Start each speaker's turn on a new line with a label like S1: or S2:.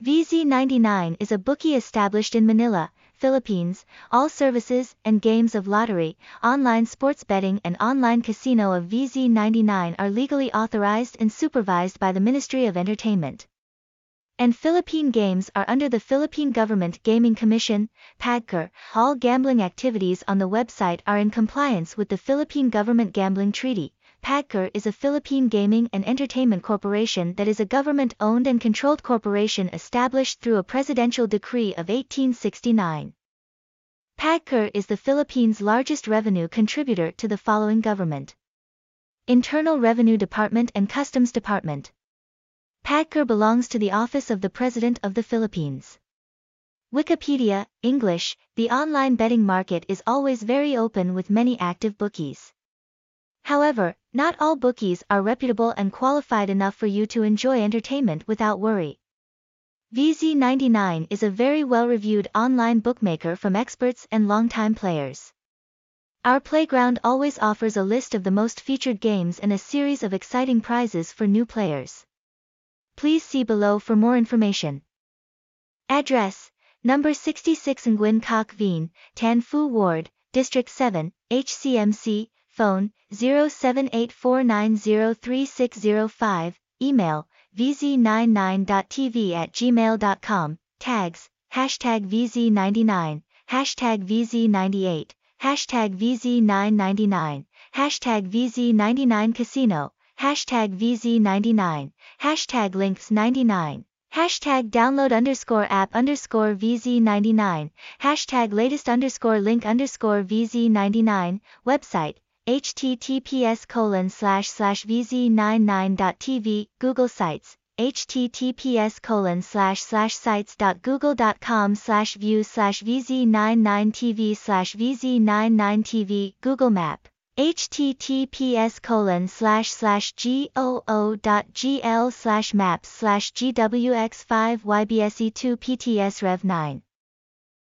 S1: VZ99 is a bookie established in Manila, Philippines. All services and games of lottery, online sports betting and online casino of VZ99 are legally authorized and supervised by the Ministry of Entertainment. And Philippine games are under the Philippine Government Gaming Commission, PAGCOR. All gambling activities on the website are in compliance with the Philippine Government Gambling Treaty. PAGCOR is a Philippine gaming and entertainment corporation that is a government-owned and controlled corporation established through a presidential decree of 1869. PAGCOR is the Philippines' largest revenue contributor to the following government. Internal Revenue Department and Customs Department. PAGCOR belongs to the Office of the President of the Philippines. Wikipedia, English, the online betting market is always very open with many active bookies. However, not all bookies are reputable and qualified enough for you to enjoy entertainment without worry. VZ99 is a very well-reviewed online bookmaker from experts and longtime players. Our playground always offers a list of the most featured games and a series of exciting prizes for new players. Please see below for more information. Address, number 66 Nguyen Khac Vien, Tan Phu Ward, District 7, HCMC, phone, 0784903605, email, vz99.tv at gmail.com, tags, hashtag VZ99, hashtag VZ98, hashtag VZ999, hashtag VZ99 Casino, hashtag VZ99, hashtag links99, hashtag download underscore app underscore VZ99, hashtag latest underscore link underscore VZ99, website, https colon slash slash vz99.tv, Google Sites, https colon slash slash sites.google.com slash view slash vz99tv slash vz99tv, Google Map https colon slash slash goo.gl slash maps slash gwx5